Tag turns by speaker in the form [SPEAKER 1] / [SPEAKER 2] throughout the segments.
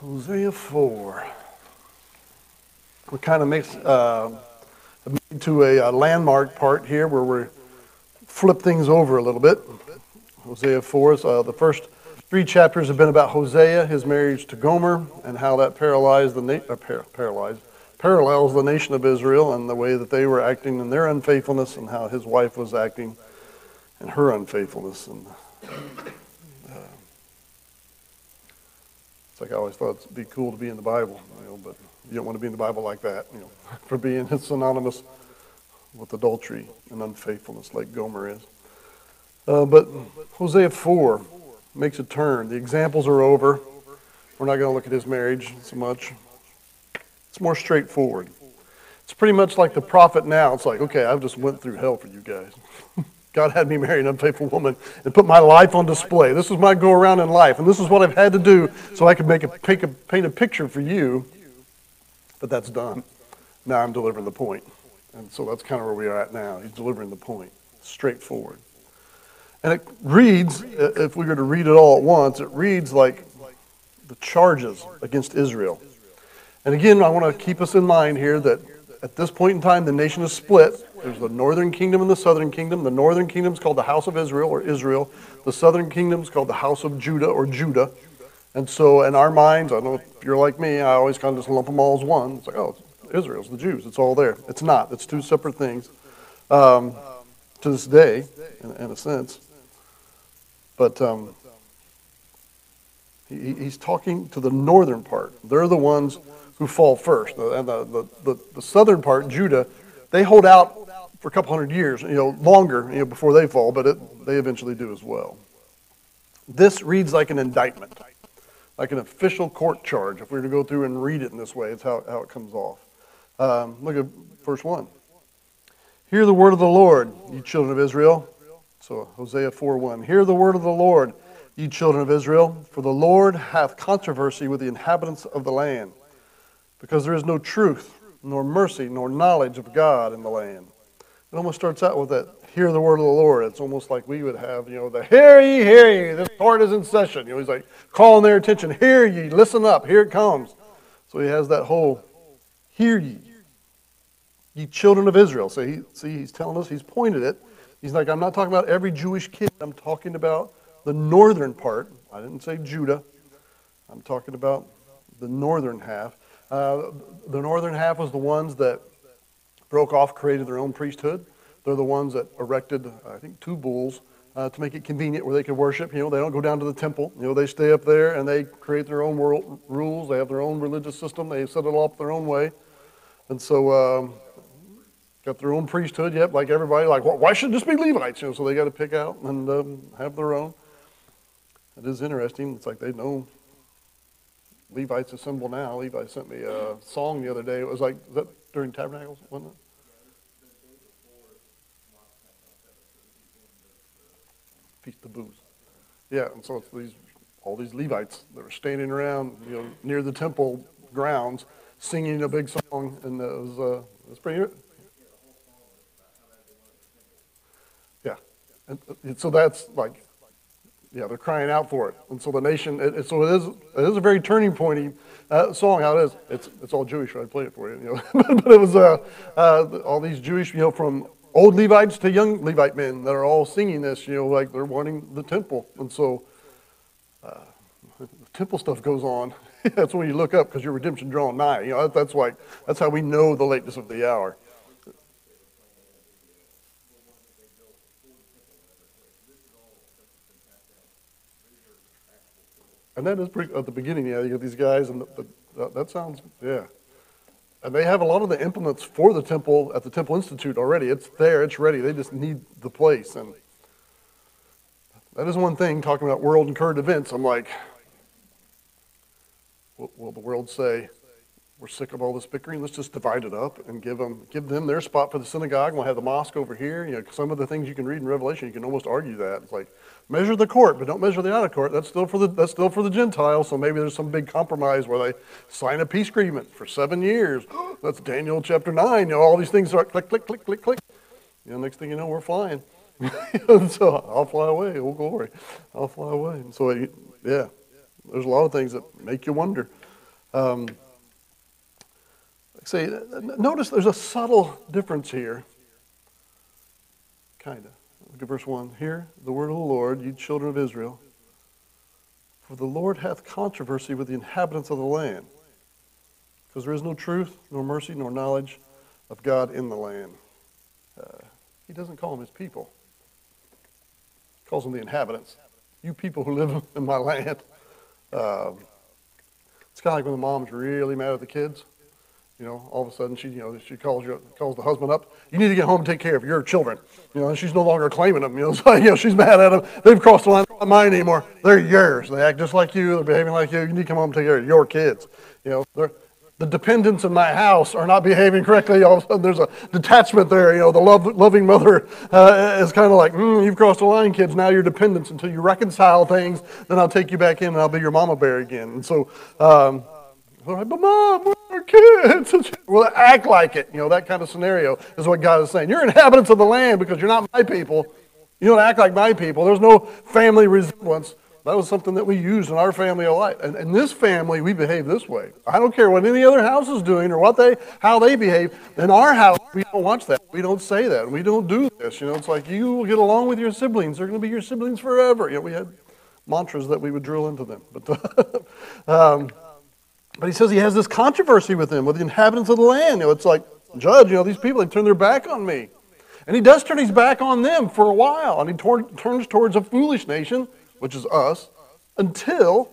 [SPEAKER 1] Hosea 4. We kind of mix uh, to a, a, landmark part here where we flip things over a little bit. Hosea 4 is uh, the first three chapters have been about Hosea, his marriage to Gomer, and how that paralyzed the na- uh, par- paralyzed, parallels the nation of Israel and the way that they were acting in their unfaithfulness and how his wife was acting in her unfaithfulness. And It's like I always thought it'd be cool to be in the Bible, you know, but you don't want to be in the Bible like that, you know, for being synonymous with adultery and unfaithfulness like Gomer is. Uh, but Hosea 4 makes a turn. The examples are over. We're not going to look at his marriage so much. It's more straightforward. It's pretty much like the prophet now. It's like, okay, I've just went through hell for you guys. God had me marry an unfaithful woman and put my life on display. This is my go around in life, and this is what I've had to do so I could make a, paint, a, paint a picture for you. But that's done. Now I'm delivering the point. And so that's kind of where we are at now. He's delivering the point. Straightforward. And it reads, if we were to read it all at once, it reads like the charges against Israel. And again, I want to keep us in mind here that at this point in time, the nation is split. There's the northern kingdom and the southern kingdom. The northern kingdom is called the house of Israel or Israel. The southern kingdom is called the house of Judah or Judah. And so, in our minds, I don't know if you're like me, I always kind of just lump them all as one. It's like, oh, Israel's the Jews. It's all there. It's not. It's two separate things um, to this day, in, in, a sense. But um, he, he's talking to the northern part. They're the ones who fall first. The, the, the, the southern part, Judah, they hold out for a couple hundred years, you know, longer, you know, before they fall, but it, they eventually do as well. This reads like an indictment, like an official court charge. If we were to go through and read it in this way, it's how, how it comes off. Um, look at verse 1. Hear the word of the Lord, you children of Israel. So Hosea 4 1. Hear the word of the Lord, you children of Israel, for the Lord hath controversy with the inhabitants of the land because there is no truth, nor mercy, nor knowledge of God in the land. It almost starts out with that, hear the word of the Lord. It's almost like we would have, you know, the hear ye, hear ye, this court is in session. You know, he's like calling their attention, hear ye, listen up, here it comes. So he has that whole, hear ye, ye children of Israel. So he, see, he's telling us, he's pointed it. He's like, I'm not talking about every Jewish kid. I'm talking about the northern part. I didn't say Judah. I'm talking about the northern half. Uh, the northern half was the ones that broke off, created their own priesthood. They're the ones that erected, I think, two bulls uh, to make it convenient where they could worship. You know, they don't go down to the temple. You know, they stay up there and they create their own world rules. They have their own religious system. They set it all up their own way. And so, um, got their own priesthood. Yep, like everybody. Like, why should this be Levites? You know, so they got to pick out and um, have their own. It is interesting. It's like they know Levites assemble now. Levi sent me a song the other day. It was like, that during Tabernacles, wasn't it? Feast of Booths. Yeah, and so it's these all these Levites that were standing around, you know, near the temple grounds, singing a big song, and it was uh, it was pretty. Yeah, and, and so that's like yeah, they're crying out for it. And so the nation, it, it, so it is, it is a very turning pointy uh, song. How it is, it's, it's all Jewish. I play it for you. you know? but it was uh, uh, all these Jewish, you know, from old Levites to young Levite men that are all singing this. You know, like they're wanting the temple. And so uh, the temple stuff goes on. that's when you look up because your redemption drawing nigh. You know, that, that's like that's how we know the lateness of the hour. And that is pretty, at the beginning, yeah, you get these guys, and the, the, that sounds, yeah. And they have a lot of the implements for the temple at the Temple Institute already. It's there, it's ready. They just need the place. And that is one thing, talking about world and current events. I'm like, will, will the world say, we're sick of all this bickering. Let's just divide it up and give them give them their spot for the synagogue. We'll have the mosque over here. You know, some of the things you can read in Revelation, you can almost argue that it's like measure the court, but don't measure the outer court. That's still for the that's still for the Gentiles. So maybe there's some big compromise where they sign a peace agreement for seven years. That's Daniel chapter nine. You know, all these things are click click click click click. You know, next thing you know, we're flying. so I'll fly away. Oh glory, I'll fly away. And so yeah, there's a lot of things that make you wonder. Um, say, notice there's a subtle difference here. Kind of. Look at verse 1. Here, the word of the Lord, you children of Israel. For the Lord hath controversy with the inhabitants of the land, because there is no truth, nor mercy, nor knowledge of God in the land. Uh, he doesn't call them his people. He calls them the inhabitants. You people who live in my land. Um, it's kind of like when the mom's really mad at the kids. You know, all of a sudden she, you know, she calls you, calls the husband up. You need to get home and take care of your children. You know, and she's no longer claiming them. You know, so, you know, she's mad at them. They've crossed the line. They're not mine anymore. They're yours. They act just like you. They're behaving like you. You need to come home and take care of your kids. You know, the dependents in my house are not behaving correctly. All of a sudden, there's a detachment there. You know, the love, loving mother uh, is kind of like, mm, you've crossed the line, kids. Now you're dependents until you reconcile things. Then I'll take you back in and I'll be your mama bear again. And so, um, like, but mom, kids. well, act like it. You know, that kind of scenario is what God is saying. You're inhabitants of the land because you're not my people. You don't act like my people. There's no family resemblance. That was something that we used in our family a lot. And in this family, we behave this way. I don't care what any other house is doing or what they, how they behave. In our house, we don't watch that. We don't say that. We don't do this. You know, it's like you will get along with your siblings. They're going to be your siblings forever. You know, we had mantras that we would drill into them. But, um, but he says he has this controversy with them, with the inhabitants of the land. You know, it's like, judge, you know, these people, they turn their back on me. And he does turn his back on them for a while. And he tor- turns towards a foolish nation which is us, until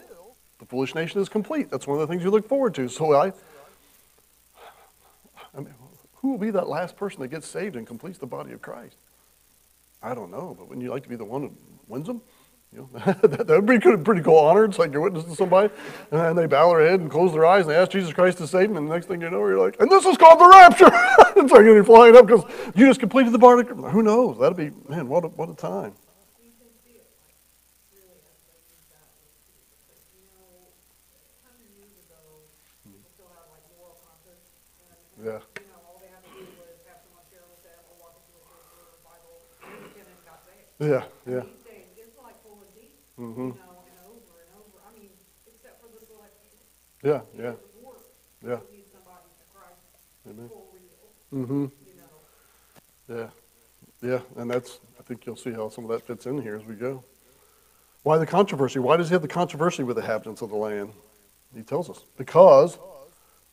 [SPEAKER 1] the foolish nation is complete. That's one of the things you look forward to. So I, I mean, who will be that last person that gets saved and completes the body of Christ? I don't know, but wouldn't you like to be the one who wins them? You know, that, would be pretty cool honor. It's like you're witness to somebody, and they bow their head and close their eyes and they ask Jesus Christ to save them, and the next thing you know, you're like, and this is called the rapture. it's like you're flying up because you just completed the body. Who knows? That'd be, man, what a, what a time. Yeah. Yeah, yeah. He's saying it's like pulling deep, mm-hmm. you know, and over and over. I mean, except for the select few. Yeah, yeah. Yeah. need somebody to Christ Amen. for real. Mm-hmm. You know. Yeah. Yeah, and that's, I think you'll see how some of that fits in here as we go. Why the controversy? Why does he have the controversy with the inhabitants of the land? He tells us. Because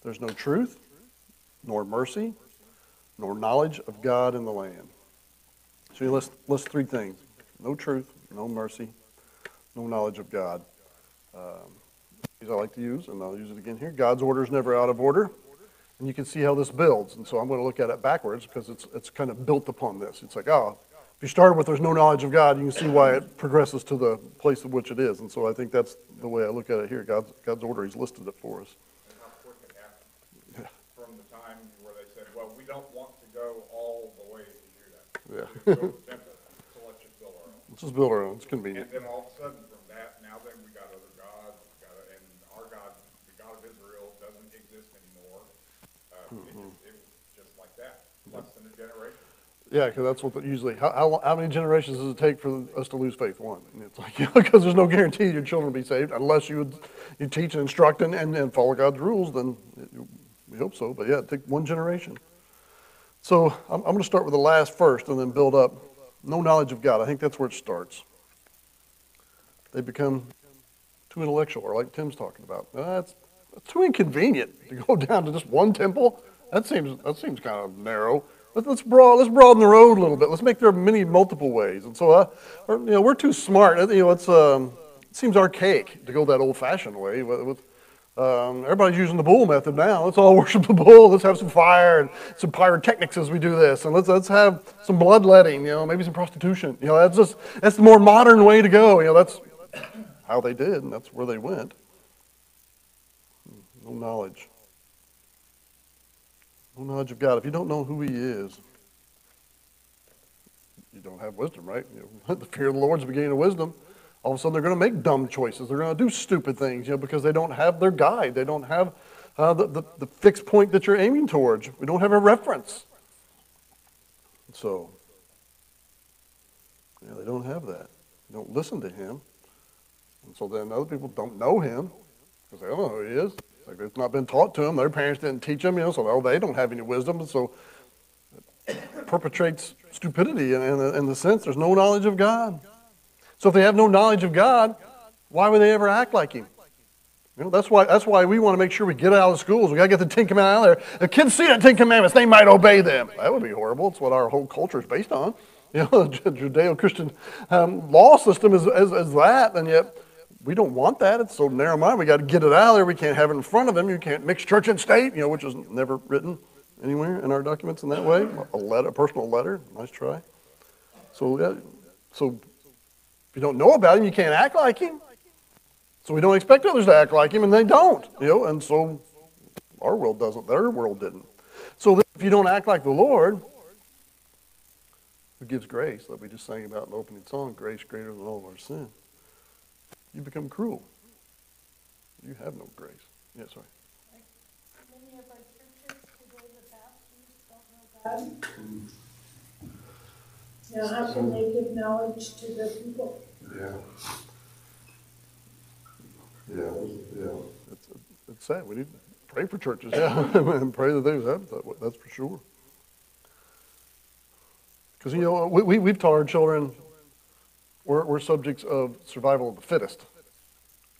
[SPEAKER 1] there's no truth, nor mercy, nor knowledge of God in the land. So he lists, lists three things no truth, no mercy, no knowledge of God. Um, these I like to use, and I'll use it again here. God's order is never out of order. And you can see how this builds. And so I'm going to look at it backwards because it's, it's kind of built upon this. It's like, oh, if you start with there's no knowledge of God, you can see why it progresses to the place of which it is. And so I think that's the way I look at it here. God's, God's order, He's listed it for us. And how quick it yeah.
[SPEAKER 2] so simple. So let's just build our own.
[SPEAKER 1] Let's just build our own. It's convenient.
[SPEAKER 2] And then all of a sudden, from that, now then we got other gods, we got, and our God, the God of Israel, doesn't exist anymore. Uh, it, mm-hmm. just, it was just like that, less than a generation.
[SPEAKER 1] Yeah, because that's what the, usually. How, how, how many generations does it take for us to lose faith? One. And it's like because there's no guarantee your children will be saved unless you you teach and instruct and, and, and follow God's rules. Then it, we hope so. But yeah, it take one generation. So I'm, I'm going to start with the last first and then build up. No knowledge of God. I think that's where it starts. They become too intellectual, or like Tim's talking about. That's, too inconvenient to go down to just one temple. That seems that seems kind of narrow. Let's, let's broad, let's broaden the road a little bit. Let's make there many multiple ways. And so, uh, you know, we're too smart. You know, it's um, it seems archaic to go that old-fashioned way with, with um, everybody's using the bull method now. Let's all worship the bull. Let's have some fire and some pyrotechnics as we do this, and let's let's have some bloodletting. You know, maybe some prostitution. You know, that's just that's the more modern way to go. You know, that's how they did, and that's where they went. No knowledge. No knowledge of God. If you don't know who He is, you don't have wisdom, right? You know, the fear of the Lord is the beginning of wisdom all of a sudden they're going to make dumb choices. They're going to do stupid things, you know, because they don't have their guide. They don't have uh, the, the, the fixed point that you're aiming towards. We don't have a reference. So, yeah, they don't have that. They don't listen to him. And so then other people don't know him because they don't know who he is. Like it's not been taught to them. Their parents didn't teach them, you know, so oh, they don't have any wisdom. And so it perpetrates stupidity in, in, in the sense there's no knowledge of God. So if they have no knowledge of God, why would they ever act like Him? You know, that's why, that's why we want to make sure we get out of the schools. We got to get the Ten Commandments out of there. If kids see the Ten Commandments, they might obey them. That would be horrible. It's what our whole culture is based on. You know, the Judeo-Christian um, law system is, is, is that, and yet we don't want that. It's so narrow-minded. We got to get it out of there. We can't have it in front of them. You can't mix church and state, you know, which is never written anywhere in our documents in that way. A letter, a personal letter. Nice try. So, yeah, so if you don't know about him, you can't act like him. So we don't expect others to act like him, and they don't. You know, and so our world doesn't. Their world didn't. So if you don't act like the Lord, who gives grace, like we just sang about in the opening song, grace greater than all of our sin, you become cruel. You have no grace. Yes, yeah, sorry.
[SPEAKER 3] Many of our churches today, the pastors don't know God. Now, how can they give knowledge to the people?
[SPEAKER 1] Yeah. Yeah, yeah. It's, it's sad. We need to pray for churches, yeah, and pray that they have that. That's for sure. Because, you know, uh, we, we, we've taught our children we're, we're subjects of survival of the fittest.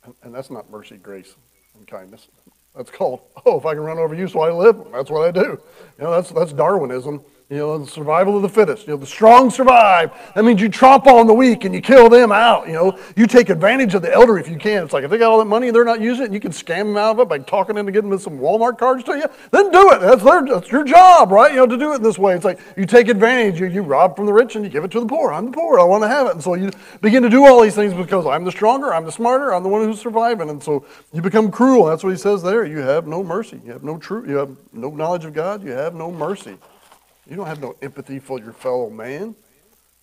[SPEAKER 1] And, and that's not mercy, grace, and kindness. That's called, oh, if I can run over you so I live, that's what I do. You know, that's, that's Darwinism. You know, the survival of the fittest. You know, the strong survive. That means you tromp on the weak and you kill them out. You know, you take advantage of the elder if you can. It's like if they got all that money and they're not using it, and you can scam them out of it by talking them to getting them some Walmart cards to you. Then do it. That's their, that's your job, right? You know, to do it this way. It's like you take advantage. You, you rob from the rich and you give it to the poor. I'm the poor. I want to have it. And so you begin to do all these things because I'm the stronger. I'm the smarter. I'm the one who's surviving. And so you become cruel. That's what he says there. You have no mercy. You have no truth. You have no knowledge of God. You have no mercy. You don't have no empathy for your fellow man.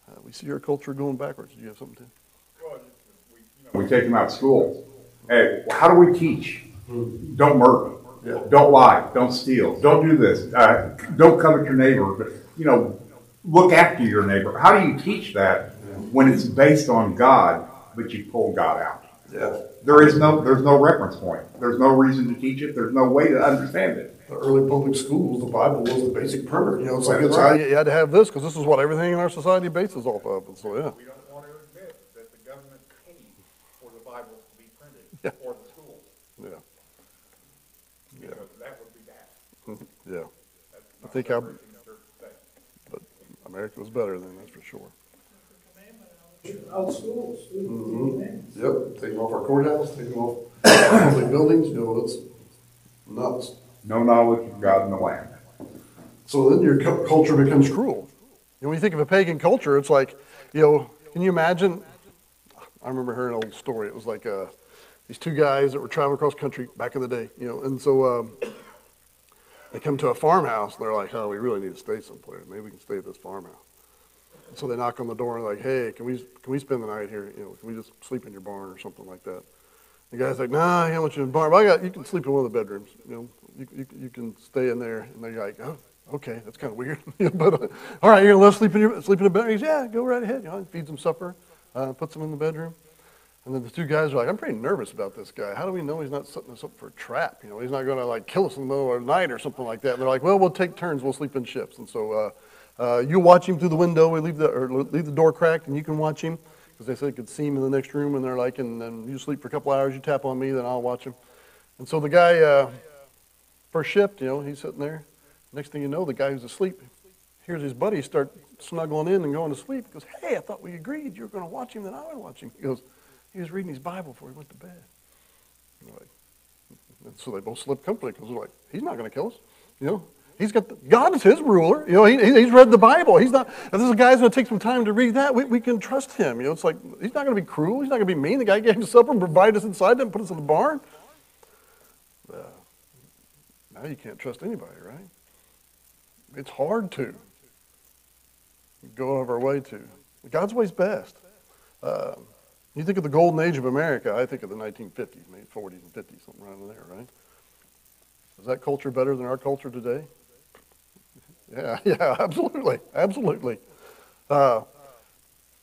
[SPEAKER 1] Uh, we see our culture going backwards. Do you have something to?
[SPEAKER 2] We take them out of school. Hey, how do we teach? Don't murder. Yeah. Don't lie. Don't steal. Don't do this. Uh, don't covet your neighbor. But you know, look after your neighbor. How do you teach that when it's based on God, but you pull God out?
[SPEAKER 1] Yeah.
[SPEAKER 2] There is no. There's no reference point. There's no reason to teach it. There's no way to understand it
[SPEAKER 1] the early public schools, the Bible was the basic primer. You know, it's like it's how you, had to have this because this is what everything in our society bases off of. And so, yeah.
[SPEAKER 2] We don't want to admit that the government paid for the Bible to be printed yeah. for the schools.
[SPEAKER 1] Yeah.
[SPEAKER 2] Yeah. Because that would be bad.
[SPEAKER 1] yeah. I think I. But America was better than that's for.
[SPEAKER 3] Out schools.
[SPEAKER 1] Mm-hmm. Yep. Take them off our courthouse. Take them off public buildings. You know, it's nuts
[SPEAKER 2] no knowledge of God in the land.
[SPEAKER 1] So then your culture becomes cruel. And when you think of a pagan culture, it's like, you know, can you imagine? I remember hearing an old story. It was like uh, these two guys that were traveling across country back in the day, you know, and so um, they come to a farmhouse and they're like, oh, we really need to stay someplace. Maybe we can stay at this farmhouse. So they knock on the door and like, hey, can we can we spend the night here? You know, can we just sleep in your barn or something like that? The guy's like, nah, I don't want you in the barn. But I got you can sleep in one of the bedrooms. You know, you, you, you can stay in there. And they're like, oh, okay, that's kind of weird. but uh, all right, you're gonna let sleep in your sleep in the bed. He yeah, go right ahead. You know, feeds them supper, uh, puts them in the bedroom. And then the two guys are like, I'm pretty nervous about this guy. How do we know he's not setting us up for a trap? You know, he's not going to like kill us in the middle of the night or something like that. And they're like, well, we'll take turns. We'll sleep in ships. And so uh, uh, you watch him through the window. We leave the or leave the door cracked, and you can watch him because they said they could see him in the next room. And they're like, and then you sleep for a couple hours. You tap on me, then I'll watch him. And so the guy uh, First shift, you know, he's sitting there. Next thing you know, the guy who's asleep hears his buddy start snuggling in and going to sleep. He goes, Hey, I thought we agreed you were going to watch him, then I would watch him. He goes, He was reading his Bible before he went to bed. And so they both slept comfortably because they're like, He's not going to kill us. You know, He's got the, God is his ruler. You know, he, he's read the Bible. He's not. If this guy's going to take some time to read that, we, we can trust him. You know, it's like he's not going to be cruel. He's not going to be mean. The guy gave us supper and provided us inside and put us in the barn. Now you can't trust anybody, right? It's hard to go out of our way to. God's way's best. Uh, you think of the golden age of America, I think of the 1950s, maybe 40s and 50s, something around there, right? Is that culture better than our culture today? Yeah, yeah, absolutely, absolutely. Uh,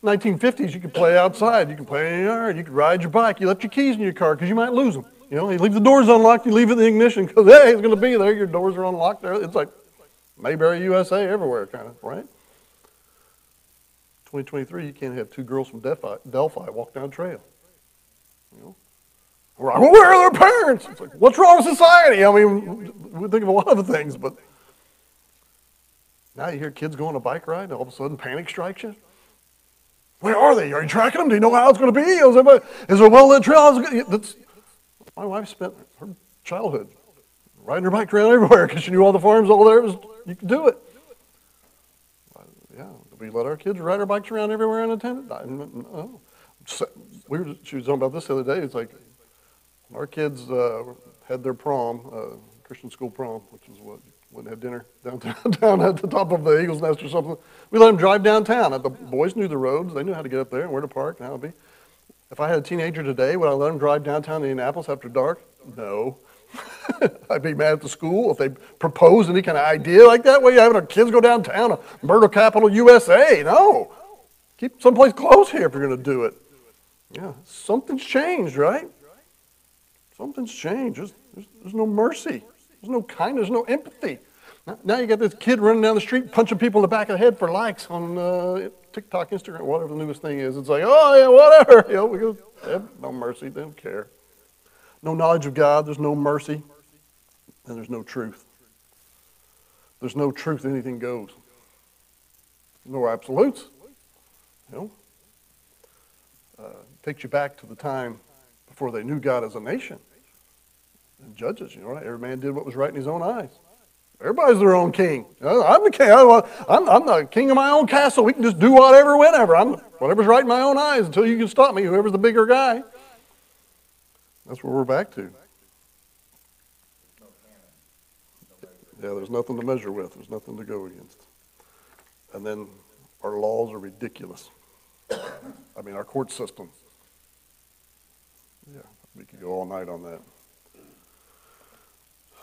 [SPEAKER 1] 1950s, you could play outside, you could play in the yard, you could ride your bike, you left your keys in your car because you might lose them. You know, you leave the doors unlocked, you leave it in the ignition because, hey, it's going to be there. Your doors are unlocked there. It's like Mayberry, USA, everywhere, kind of, right? 2023, you can't have two girls from Delphi, Delphi walk down trail. You know? Where are their parents? It's like, what's wrong with society? I mean, we think of a lot of things, but now you hear kids going on a bike ride, and all of a sudden panic strikes you. Where are they? Are you tracking them? Do you know how it's going to be? Is there, is there a well-lit trail? That's, my wife spent her childhood riding her bike around everywhere because she knew all the farms all there was. You could do it. Yeah, we let our kids ride our bikes around everywhere unattended. No. We were, she was talking about this the other day. It's like our kids uh, had their prom, uh, Christian school prom, which is what went and have dinner downtown down at the top of the Eagles Nest or something. We let them drive downtown. The boys knew the roads. They knew how to get up there and where to park and how to be. If I had a teenager today, would I let them drive downtown Indianapolis after dark? No. I'd be mad at the school if they proposed any kind of idea like that. Why you having our kids go downtown, a murder capital USA? No. Keep someplace close here if you're going to do it. Yeah, something's changed, right? Something's changed. There's, there's, there's no mercy. There's no kindness, no empathy. Now you got this kid running down the street punching people in the back of the head for likes on uh, TikTok, Instagram, whatever the newest thing is. It's like, oh yeah, whatever. You know, we go, no mercy, they don't care. No knowledge of God, there's no mercy, and there's no truth. There's no truth, anything goes. No absolutes. You know? Uh, takes you back to the time before they knew God as a nation. Judges, you know, right? Every man did what was right in his own eyes. Everybody's their own king. Uh, I'm the king. I'm, I'm the king of my own castle. We can just do whatever, whenever. I'm whatever's right in my own eyes until you can stop me, whoever's the bigger guy. That's where we're back to. Yeah, there's nothing to measure with. There's nothing to go against. And then our laws are ridiculous. I mean, our court system. Yeah, we could go all night on that.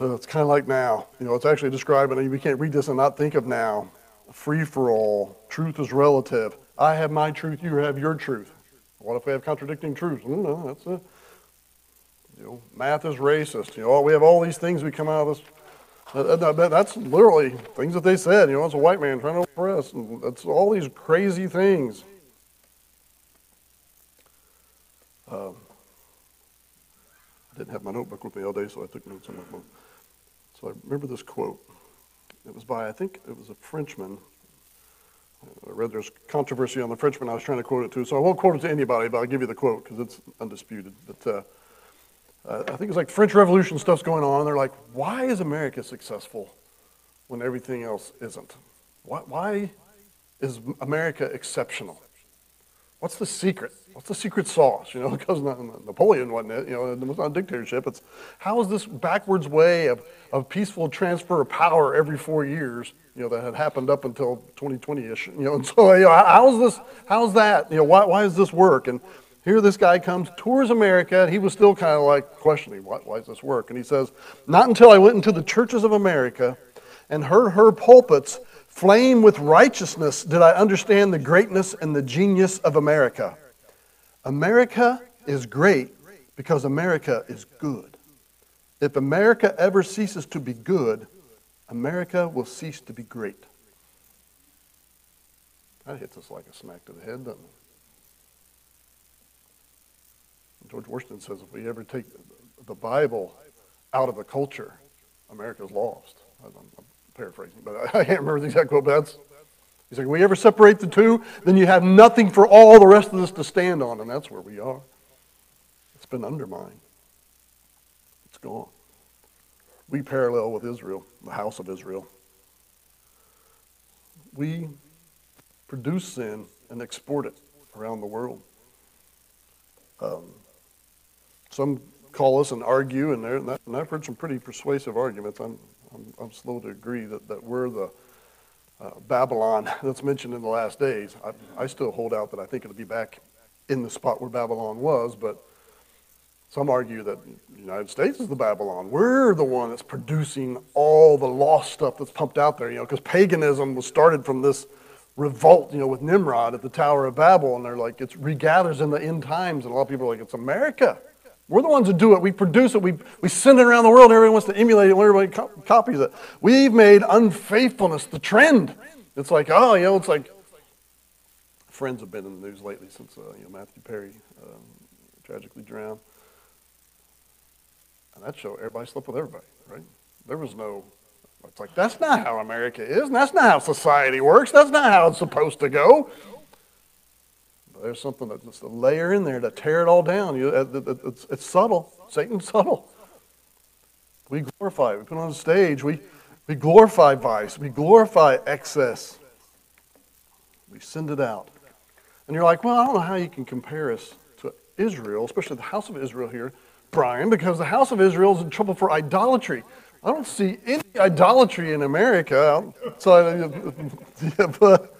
[SPEAKER 1] So it's kind of like now. You know, it's actually describing, we can't read this and not think of now. Free for all. Truth is relative. I have my truth, you have your truth. What if we have contradicting truths? Mm, no, that's a, you know, math is racist. You know, we have all these things we come out of this. That's literally things that they said. You know, it's a white man trying to oppress. And that's all these crazy things. Um, I didn't have my notebook with me all day, so I took notes on my phone. So I remember this quote. It was by, I think it was a Frenchman. I read there's controversy on the Frenchman. I was trying to quote it too, so I won't quote it to anybody, but I'll give you the quote because it's undisputed. But uh, I think it's like French Revolution stuff's going on, they're like, why is America successful when everything else isn't? Why, why is America exceptional? What's the secret? What's the secret sauce? You know, because Napoleon wasn't it. You know, it was not a dictatorship. It's how is this backwards way of, of peaceful transfer of power every four years? You know, that had happened up until 2020-ish. You know, and so you know, how's this? How's that? You know, why, why does this work? And here this guy comes, tours America, and he was still kind of like questioning, why, why does this work? And he says, not until I went into the churches of America and heard her pulpits flame with righteousness did I understand the greatness and the genius of America. America is great because America is good. If America ever ceases to be good, America will cease to be great. That hits us like a smack to the head, doesn't it? George Washington says if we ever take the Bible out of the culture, America's lost. I'm, paraphrasing, but I can't remember the exact quote, but that's, he's like, we ever separate the two, then you have nothing for all the rest of this to stand on, and that's where we are. It's been undermined. It's gone. We parallel with Israel, the house of Israel. We produce sin and export it around the world. Um, some call us and argue, and, and I've heard some pretty persuasive arguments. I'm, I'm, I'm slow to agree that, that we're the uh, Babylon that's mentioned in the last days. I, I still hold out that I think it'll be back in the spot where Babylon was, but some argue that the United States is the Babylon. We're the one that's producing all the lost stuff that's pumped out there, you know, because paganism was started from this revolt, you know, with Nimrod at the Tower of Babel, and they're like, it regathers in the end times, and a lot of people are like, it's America. We're the ones who do it. We produce it. We, we send it around the world. Everyone wants to emulate it. Everybody co- copies it. We've made unfaithfulness the trend. It's like, oh, you know, it's like friends have been in the news lately since uh, you know Matthew Perry um, tragically drowned. And that show, everybody slept with everybody, right? There was no. It's like that's not how America is, and that's not how society works. That's not how it's supposed to go. There's something that's a layer in there to tear it all down. It's, subtle. Satan's subtle. We glorify. We put on stage. We, we glorify vice. We glorify excess. We send it out. And you're like, well, I don't know how you can compare us to Israel, especially the house of Israel here, Brian, because the house of Israel is in trouble for idolatry. I don't see any idolatry in America of, yeah, but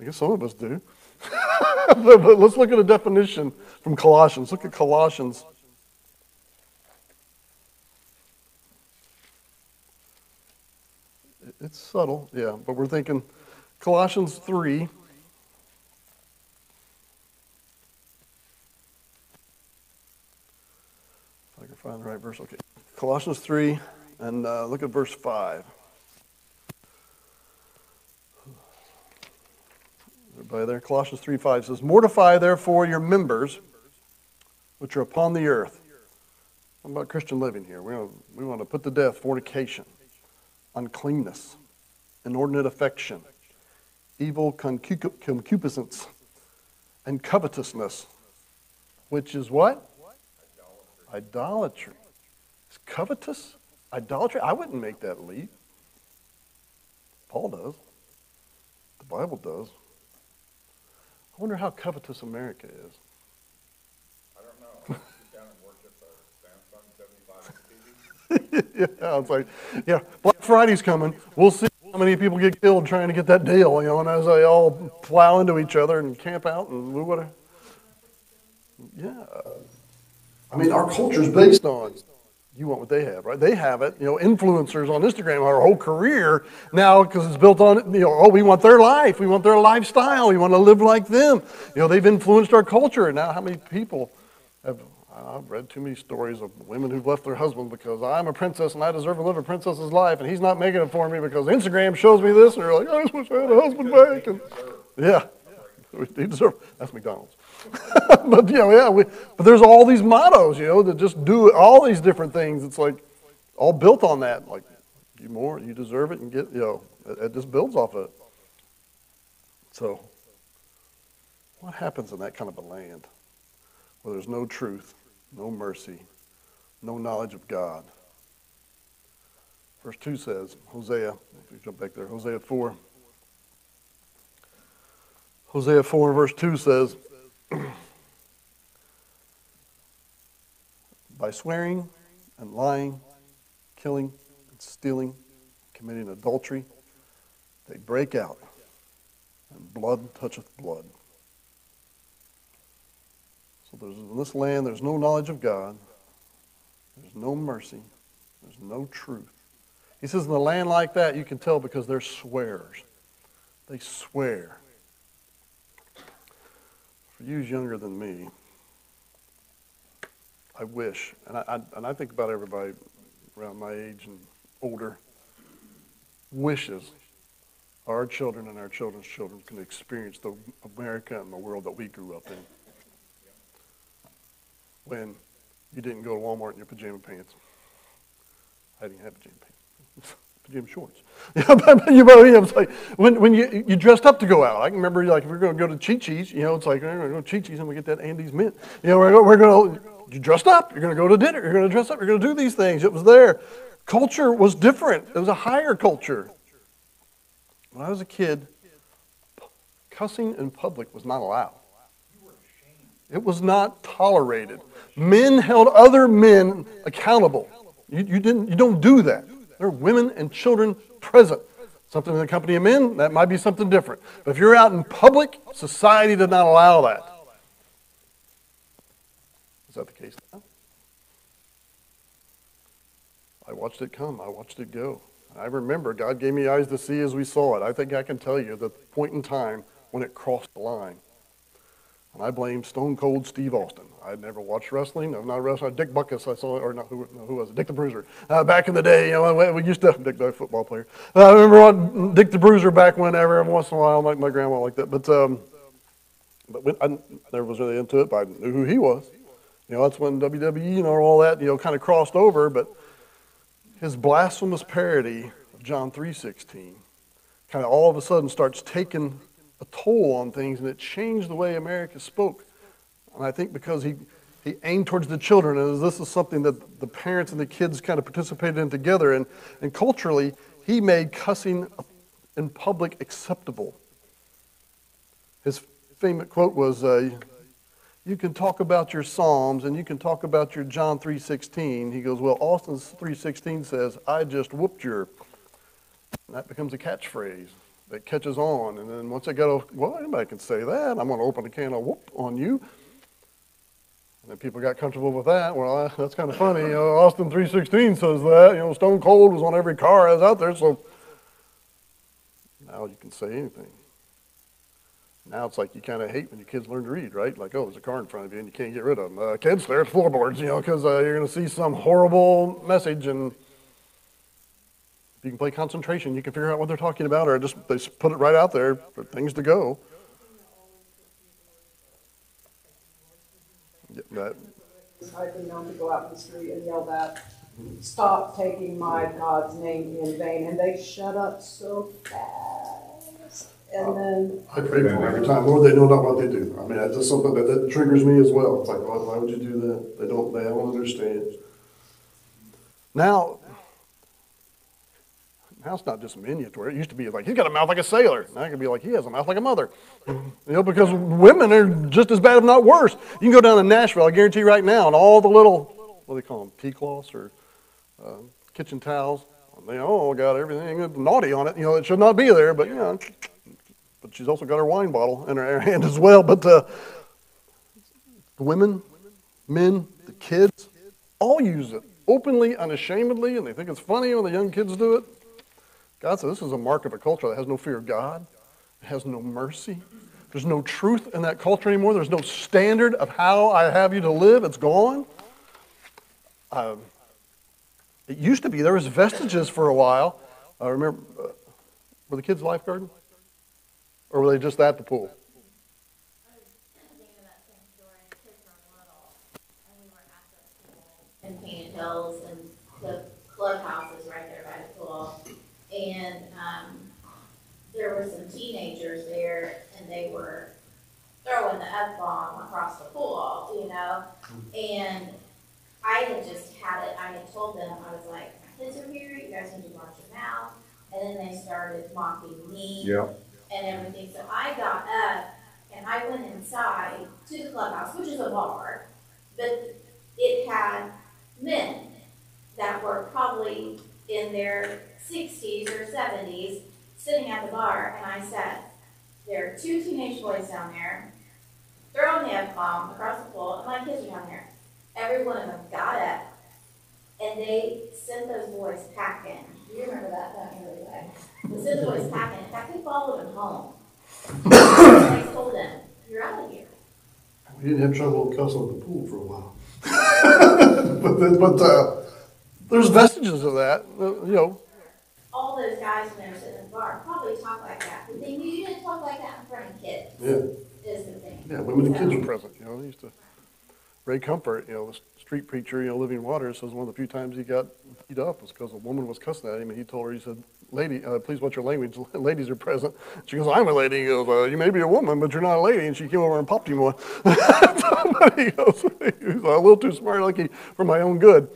[SPEAKER 1] I guess some of us do. but, let's look at a definition from Colossians. Look at Colossians. It's subtle, yeah, but we're thinking Colossians 3. If I can find the right verse, okay. Colossians 3, and uh, look at verse 5. Everybody there? Colossians 3 5 says, Mortify therefore your members which are upon the earth. What about Christian living here? We want, we want to put to death fornication, uncleanness, inordinate affection, evil concupiscence, and covetousness, which is what? Idolatry. Is covetous? Idolatry? I wouldn't make that leap. Paul does. The Bible does. I wonder how covetous America is.
[SPEAKER 2] I don't know. Sit down and worship a Samsung 75
[SPEAKER 1] yeah, it's like, yeah, Black Friday's coming. We'll see how many people get killed trying to get that deal, you know, and as they all plow into each other and camp out and do whatever. Yeah. I mean, our culture's based on you want what they have, right? They have it. You know, influencers on Instagram, our whole career now, because it's built on, you know, oh, we want their life. We want their lifestyle. We want to live like them. You know, they've influenced our culture. And now, how many people have, I've read too many stories of women who've left their husband because I'm a princess and I deserve to live a princess's life, and he's not making it for me because Instagram shows me this, and they're like, I just wish I had a husband back. And, yeah, he deserves, that's McDonald's. but you know, yeah, we, but there's all these mottos, you know, that just do all these different things. It's like all built on that. Like, you more, you deserve it, and get, you know, it, it just builds off of it. So, what happens in that kind of a land where there's no truth, no mercy, no knowledge of God? Verse 2 says, Hosea, if you jump back there, Hosea 4. Hosea 4, verse 2 says, by swearing and lying, killing and stealing, committing adultery, they break out, and blood toucheth blood. So there's in this land there's no knowledge of God, there's no mercy, there's no truth. He says in a land like that you can tell because they're swearers. They swear. For you younger than me, I wish, and I, I, and I think about everybody around my age and older, wishes our children and our children's children can experience the America and the world that we grew up in. When you didn't go to Walmart in your pajama pants. I didn't have pajama pants. pajama shorts. you know, it's like when, when you, you dressed up to go out. I can remember like if we're going to go to Chi Chi's, you know, it's like we're going to go to Chi Chi's and we get that Andes mint. You know, we're, we're going to you dressed up. You're going to go to dinner. You're going to dress up. You're going to do these things. It was there. Culture was different. It was a higher culture. When I was a kid, cussing in public was not allowed. It was not tolerated. Men held other men accountable. You, you, didn't, you don't do that. There are women and children present. Something in the company of men, that might be something different. But if you're out in public, society did not allow that. Is that the case now? I watched it come. I watched it go. I remember God gave me eyes to see as we saw it. I think I can tell you the point in time when it crossed the line. And I blame Stone Cold Steve Austin. I'd never watched wrestling. I'm not a wrestler. Dick Butkus, I saw, or not, who, who was it? Dick the Bruiser. Uh, back in the day, you know, we- used to, Dick the football player. Uh, I remember Dick the Bruiser back whenever, every once in a while, like my grandma liked that. But, um, but when, I never was really into it, but I knew who he was. You know, that's when WWE and all that, you know, kind of crossed over. But his blasphemous parody of John 3.16 kind of all of a sudden starts taking a toll on things, and it changed the way America spoke. And I think because he, he aimed towards the children, and this is something that the parents and the kids kind of participated in together, and, and culturally, he made cussing in public acceptable. His famous quote was, uh, you can talk about your Psalms and you can talk about your John 3.16. He goes, well, Austin's 3.16 says, I just whooped your. And that becomes a catchphrase that catches on. And then once I go, well, anybody can say that. I'm going to open a can of whoop on you. And people got comfortable with that. Well, that's kind of funny. You know, Austin 3.16 says that. You know, Stone Cold was on every car that's out there. So now you can say anything. Now it's like you kind of hate when your kids learn to read, right? Like, oh, there's a car in front of you and you can't get rid of them. Uh, kids, there's floorboards, you know, because uh, you're going to see some horrible message and if you can play concentration, you can figure out what they're talking about, or just they put it right out there for things to go. Yeah, that,
[SPEAKER 4] It's hardly known to go out in the street and yell that, stop taking my God's name in vain, and they shut up so fast. And uh, then,
[SPEAKER 1] I pray for them every time. Lord, they know not what they do. I mean, that's just something that, that triggers me as well. It's like, why, why would you do that? They don't, they don't understand. Now, now it's not just miniature. it used to be like, he's got a mouth like a sailor. Now it can be like, he has a mouth like a mother. You know, because women are just as bad, if not worse. You can go down to Nashville, I guarantee you right now, and all the little, what do they call them, tea cloths or uh, kitchen towels, they all got everything naughty on it. You know, it should not be there, but, you know, but she's also got her wine bottle in her hand as well. But uh, the women, men, the kids, all use it openly, unashamedly, and they think it's funny when the young kids do it. God said this is a mark of a culture that has no fear of God, has no mercy. There's no truth in that culture anymore. There's no standard of how I have you to live. It's gone. Um, it used to be there was vestiges for a while. I remember, uh, were the kids lifeguarding? Or were they just at the pool?
[SPEAKER 5] in Painted Hills and the clubhouse is right there by the pool. And, um, there were some teenagers there and they were throwing the F-bomb across the pool, you know? And I had just had it, I had told them, I was like, my kids are here, you guys need to watch your mouth. And then they started mocking me
[SPEAKER 2] Yeah.
[SPEAKER 5] and everything. So I got up and I went inside to the clubhouse, which is a bar, but it had men that were probably in their sixties or seventies sitting at the bar, and I said, there are two teenage boys down there throwing the F-bomb across the pool, and my kids are down there. Every one of them got up, and they sent those boys packing. You remember that, don't you, Levi? They sent the boys packing. In fact, they followed them home. And told them, you're out of here.
[SPEAKER 1] We didn't have trouble cussing the pool for a while. but but uh, there's vestiges of that. uh, You know,
[SPEAKER 5] All those guys when they were sitting in the bar probably talk like that, but they knew you didn't talk like that in front of kids,
[SPEAKER 1] yeah,
[SPEAKER 5] is the thing.
[SPEAKER 1] yeah. Women and kids were present. You know, they used to. Ray Comfort, you know, the street preacher, you know, Living Waters, says one of the few times he got beat up was because a woman was cussing at him, and he told her, he said, "Lady, uh, please watch your language. Ladies are present." She goes, "I'm a lady." He goes, uh, "You may be a woman, but you're not a lady." And she came over and popped him one. he goes, "He was a little too smart, he, for my own good."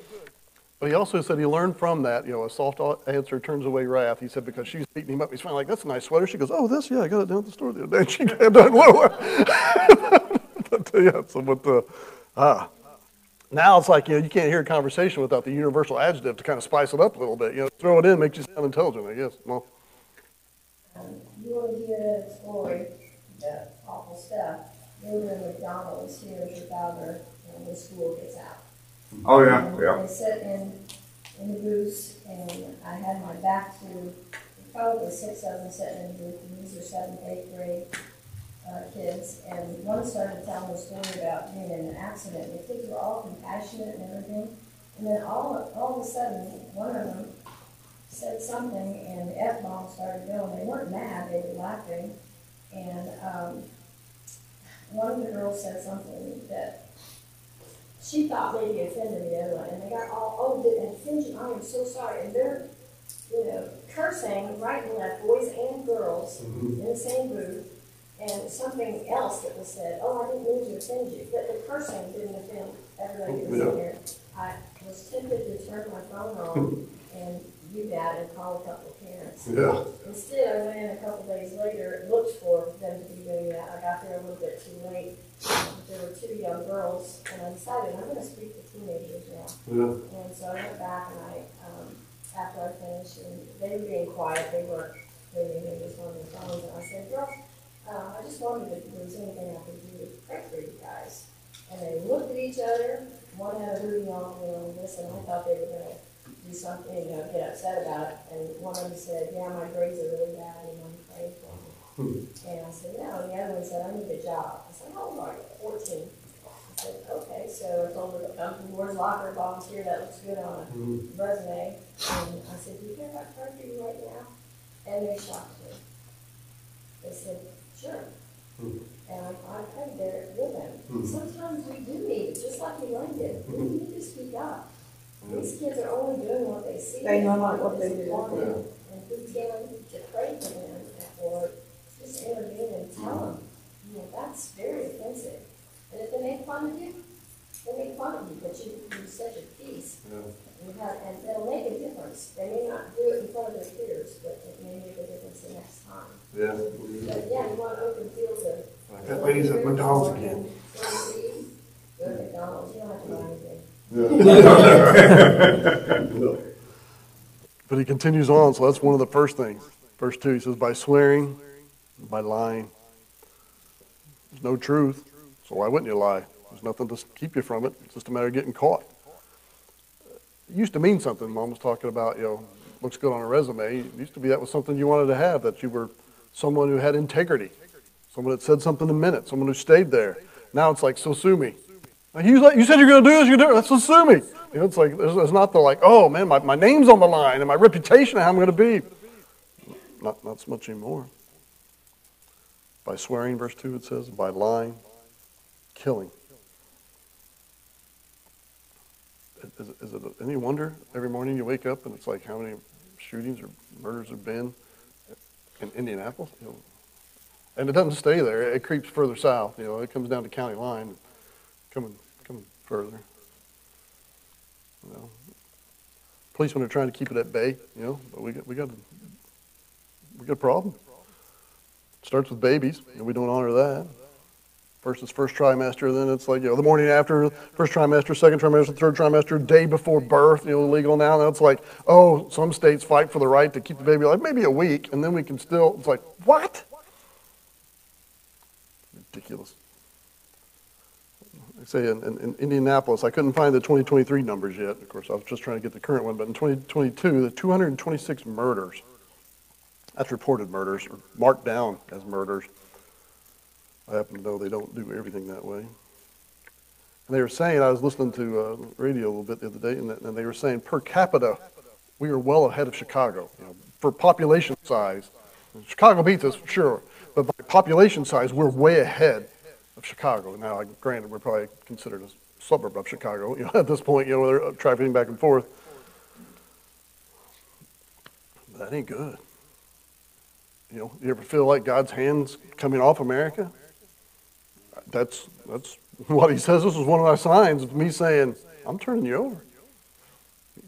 [SPEAKER 1] But he also said he learned from that, you know, a soft answer turns away wrath. He said because she's beating him up, he's finally like, "That's a nice sweater." She goes, "Oh, this, yeah, I got it down at the store the other day." And she lower. but uh, yeah, so but uh, ah. Now it's like, you know, you can't hear a conversation without the universal adjective to kind of spice it up a little bit. You know, throw it in, makes you sound intelligent, I guess. Well,
[SPEAKER 6] You want to hear a story, the awful stuff. Were in McDonald's here as your father, when the school gets out.
[SPEAKER 2] Oh, yeah,
[SPEAKER 6] And
[SPEAKER 2] yeah.
[SPEAKER 6] They sit in, in the booths, and I had my back to, probably six of them sitting in the booth, and these are seventh, eighth grade. uh, kids, and one started telling a story about being in an accident. The kids were all compassionate and everything, and then all, all of a sudden, one of them said something, and the F bomb started going. They weren't mad; they were laughing, and um, one of the girls said something that she thought maybe offended the other one, and they got all, oh, did it you? I am so sorry. And they're, you know, cursing right and left, boys and girls, mm-hmm. in the same booth. And something else that was said, oh, I didn't mean to offend you, but the cursing didn't offend everybody oh, that was in there. I was tempted to turn my phone on and do that and call a couple of parents.
[SPEAKER 1] Yeah.
[SPEAKER 6] Instead, I went in a couple days later, and looked for them to be doing that. I got there a little bit too late. There were two young girls, and I decided I'm gonna speak to teenagers now.
[SPEAKER 1] Yeah.
[SPEAKER 6] And so I went back and I, um, after I finished, and they were being quiet, they weren't doing anything, just on their phones, and I said, girls, uh, I just wondered if there was anything I could do to pray for you guys. And they looked at each other, one had a hoodie on, you know, and this, and I thought they were gonna do something, you know, get upset about it. And one of them said, yeah, my grades are really bad, and I'm praying for me. And I said, no, and the other one said, I need a job. I said, how old are you? Fourteen. I said, okay, so I told her to come from Ward's Locker, volunteer, that looks good on a mm-hmm. resume. And I said, do you care about I you right now? And they shocked me. They said, sure. Mm-hmm. And I, I prayed there with them. Mm-hmm. Sometimes we do need it, just like Elaine did. We need to speak up. These kids are only doing what they see.
[SPEAKER 4] They know not what they do.
[SPEAKER 6] do. And we can to pray for them or just intervene and tell mm-hmm. them, you know, that's very offensive. And if they make fun of you, they make fun of you, but you, you're such a peace. You have, and it'll make a difference. They may not do it in front of their peers, but it may make a difference the next time.
[SPEAKER 1] Yeah.
[SPEAKER 6] But yeah, you want open fields of.
[SPEAKER 1] That lady's at McDonald's again.
[SPEAKER 6] Go to McDonald's, you don't have to buy anything.
[SPEAKER 1] But he continues on, so that's one of the first things. Verse two, he says, by swearing, by lying. There's no truth, so why wouldn't you lie? There's nothing to keep you from it. It's just a matter of getting caught. It used to mean something. Mom was talking about, you know, looks good on a resume. It used to be that was something you wanted to have, that you were someone who had integrity, someone that said something a minute, someone who stayed there. Now it's like, so sue me. Like, you, said you're going to do this, you're going to do it, so sue me. You know, it's like, there's not the like, oh man, my, my name's on the line and my reputation and how I'm going to be. Not, not so much anymore. By swearing, verse 2, it says, by lying, killing. Is, is it any wonder every morning you wake up and it's like how many shootings or murders have been in Indianapolis? You know, and it doesn't stay there. It creeps further south. You know, it comes down to county line, coming coming further. You know, policemen are trying to keep it at bay. You know, but we got we got we got a problem. Starts with babies, and we don't honor that. First it's first trimester, then it's like, you know, the morning after, first trimester, second trimester, third trimester, day before birth, you know, legal now. Now it's like, oh, some states fight for the right to keep the baby alive, maybe a week, and then we can still, it's like, what? Ridiculous. I say in, in, in Indianapolis, I couldn't find the 2023 numbers yet. Of course, I was just trying to get the current one, but in 2022, the 226 murders. That's reported murders, or marked down as murders. I happen to know they don't do everything that way. And they were saying, I was listening to uh, radio a little bit the other day, and, and they were saying per capita, we are well ahead of Chicago. You know, for population size, Chicago beats us sure, but by population size, we're way ahead of Chicago. Now, granted, we're probably considered a suburb of Chicago. You know, at this point, you know, they're traveling back and forth. But that ain't good. You know, you ever feel like God's hands coming off America? That's that's what he says. This is one of my signs of me saying, I'm turning you over.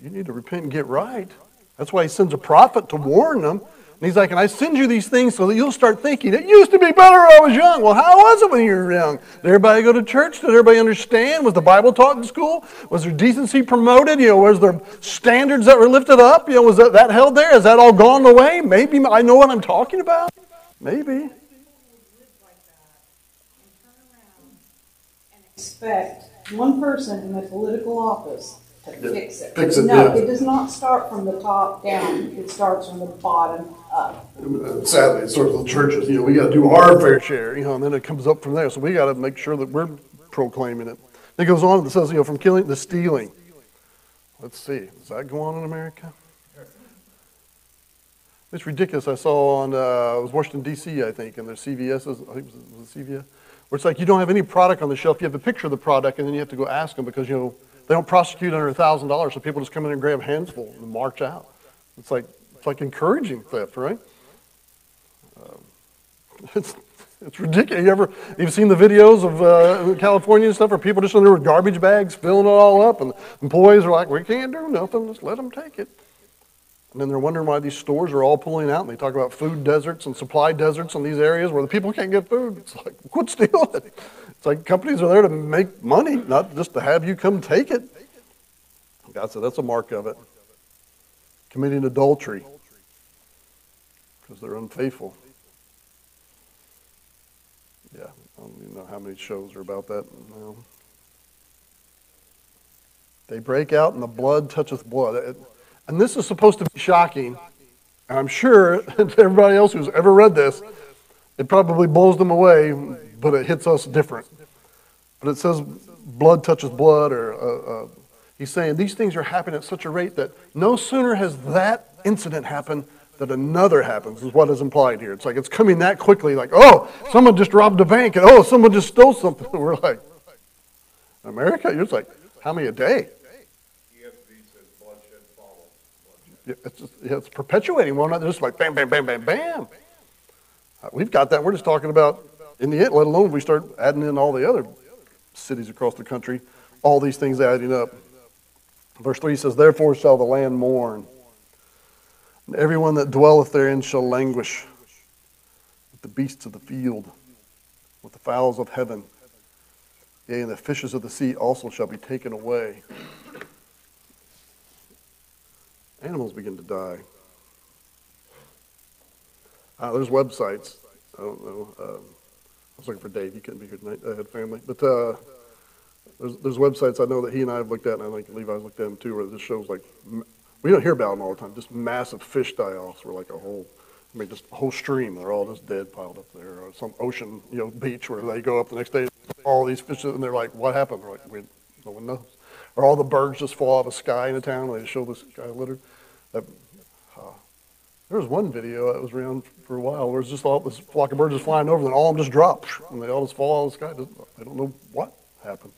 [SPEAKER 1] You need to repent and get right. That's why he sends a prophet to warn them. And he's like, and I send you these things so that you'll start thinking, it used to be better when I was young. Well, how was it when you were young? Did everybody go to church? Did everybody understand? Was the Bible taught in school? Was there decency promoted? You know, was there standards that were lifted up? You know, was that, that held there? Is that all gone away? Maybe I know what I'm talking about. Maybe.
[SPEAKER 4] expect one person in a political office to fix it.
[SPEAKER 1] fix it,
[SPEAKER 4] No,
[SPEAKER 1] yeah.
[SPEAKER 4] it does not start from the top down, it starts from the bottom
[SPEAKER 1] Sadly, it's sort of the churches, you know, we gotta do our fair share, you know, and then it comes up from there, so we gotta make sure that we're proclaiming it. It goes on, it says, you know, from killing to stealing. Let's see, does that go on in America? It's ridiculous, I saw on, uh, it was Washington DC, I think, and there's CVS, I think it was, CVS? Where it's like, you don't have any product on the shelf, you have a picture of the product, and then you have to go ask them, because, you know, they don't prosecute under a thousand dollars, so people just come in and grab handsful and march out. It's like, like encouraging theft, right? Um, It's, it's ridiculous. You ever, you've seen the videos of uh, California and stuff where people just there with garbage bags filling it all up, and employees are like, "We can't do nothing. Just let them take it." And then they're wondering why these stores are all pulling out, and they talk about food deserts and supply deserts in these areas where the people can't get food. It's like, quit stealing it. It's like companies are there to make money, not just to have you come take it. God said that's a mark of it. Committing adultery because they're unfaithful. Yeah, I don't even know how many shows are about that now. They break out and the blood toucheth blood. It- And this is supposed to be shocking. And I'm sure to everybody else who's ever read this, it probably blows them away, but it hits us different. But it says blood touches blood, or uh, uh, he's saying these things are happening at such a rate that no sooner has that incident happened that another happens, is what is implied here. It's like it's coming that quickly, like, oh, someone just robbed a bank, and oh, someone just stole something. We're like, America? You're just like, how many a day? It's, just, it's perpetuating one another, just like bam, bam, bam, bam, bam. Uh, We've got that. We're just talking about in the end, let alone we start adding in all the other cities across the country, all these things adding up. Verse 3 says, Therefore shall the land mourn, and everyone that dwelleth therein shall languish with the beasts of the field, with the fowls of heaven. Yea, and the fishes of the sea also shall be taken away. Animals begin to die. Uh, there's websites. I don't know. Um, I was looking for Dave. He couldn't be here tonight. I had family. But uh, there's, there's websites I know that he and I have looked at, and I think Levi's looked at them too, where just shows like, we don't hear about them all the time, just massive fish die-offs where like a whole, I mean, just a whole stream, they're all just dead piled up there, or some ocean, you know, beach where they go up the next day, all these fish, and they're like, what happened? They're like, we, no one knows. Or all the birds just fall out of the sky in a town, and they show this guy litter. There was one video that was around for a while where it's just all this flock of birds just flying over, and all of them just drop, and they all just fall out of the sky. They don't know what happened.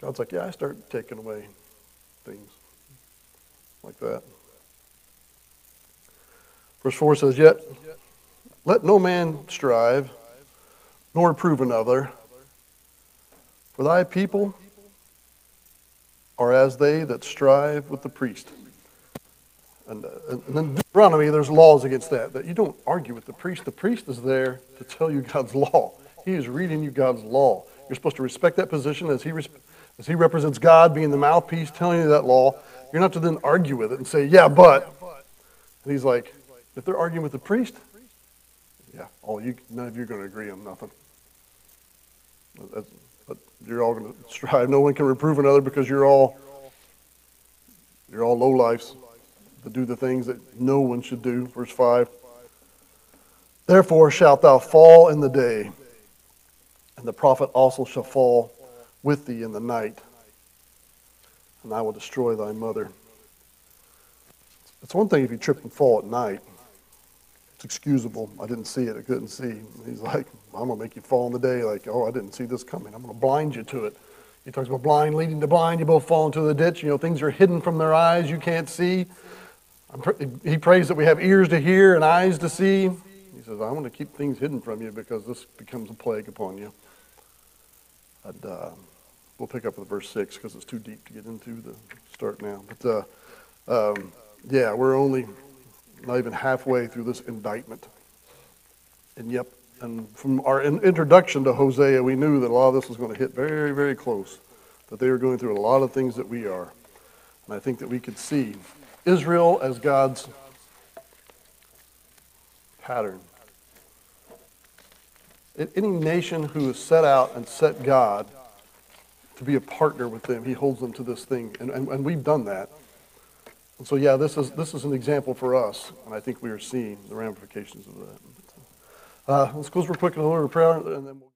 [SPEAKER 1] God's like, yeah, I start taking away things like that. Verse 4 says, Yet let no man strive, nor prove another, for thy people are as they that strive with the priest. And, uh, and then Deuteronomy, there's laws against that, that you don't argue with the priest. The priest is there to tell you God's law. He is reading you God's law. You're supposed to respect that position as he, as he represents God, being the mouthpiece, telling you that law. You're not to then argue with it and say, yeah, but. And he's like, if they're arguing with the priest, yeah, all you, none of you are going to agree on nothing. That's, but you're all going to strive. No one can reprove another because you're all, you're all low lifes to do the things that no one should do. Verse 5. Therefore shalt thou fall in the day, and the prophet also shall fall with thee in the night, and I will destroy thy mother. It's one thing if you trip and fall at night. It's excusable. I didn't see it. I couldn't see. He's like, I'm going to make you fall in the day. Like, oh, I didn't see this coming. I'm going to blind you to it. He talks about blind leading to blind. You both fall into the ditch. You know, things are hidden from their eyes. You can't see. He prays that we have ears to hear and eyes to see. He says, I want to keep things hidden from you because this becomes a plague upon you. And uh, we'll pick up with verse 6 because it's too deep to get into the start now. But uh, um, yeah, we're only not even halfway through this indictment. And yep, and from our in- introduction to Hosea, we knew that a lot of this was going to hit very, very close, that they were going through a lot of things that we are. And I think that we could see Israel as God's pattern. Any nation who has set out and set God to be a partner with them, he holds them to this thing. And, and, and we've done that. And so, yeah, this is, this is an example for us, and I think we are seeing the ramifications of that. Uh, let's close real quick in order of prayer, and then we'll.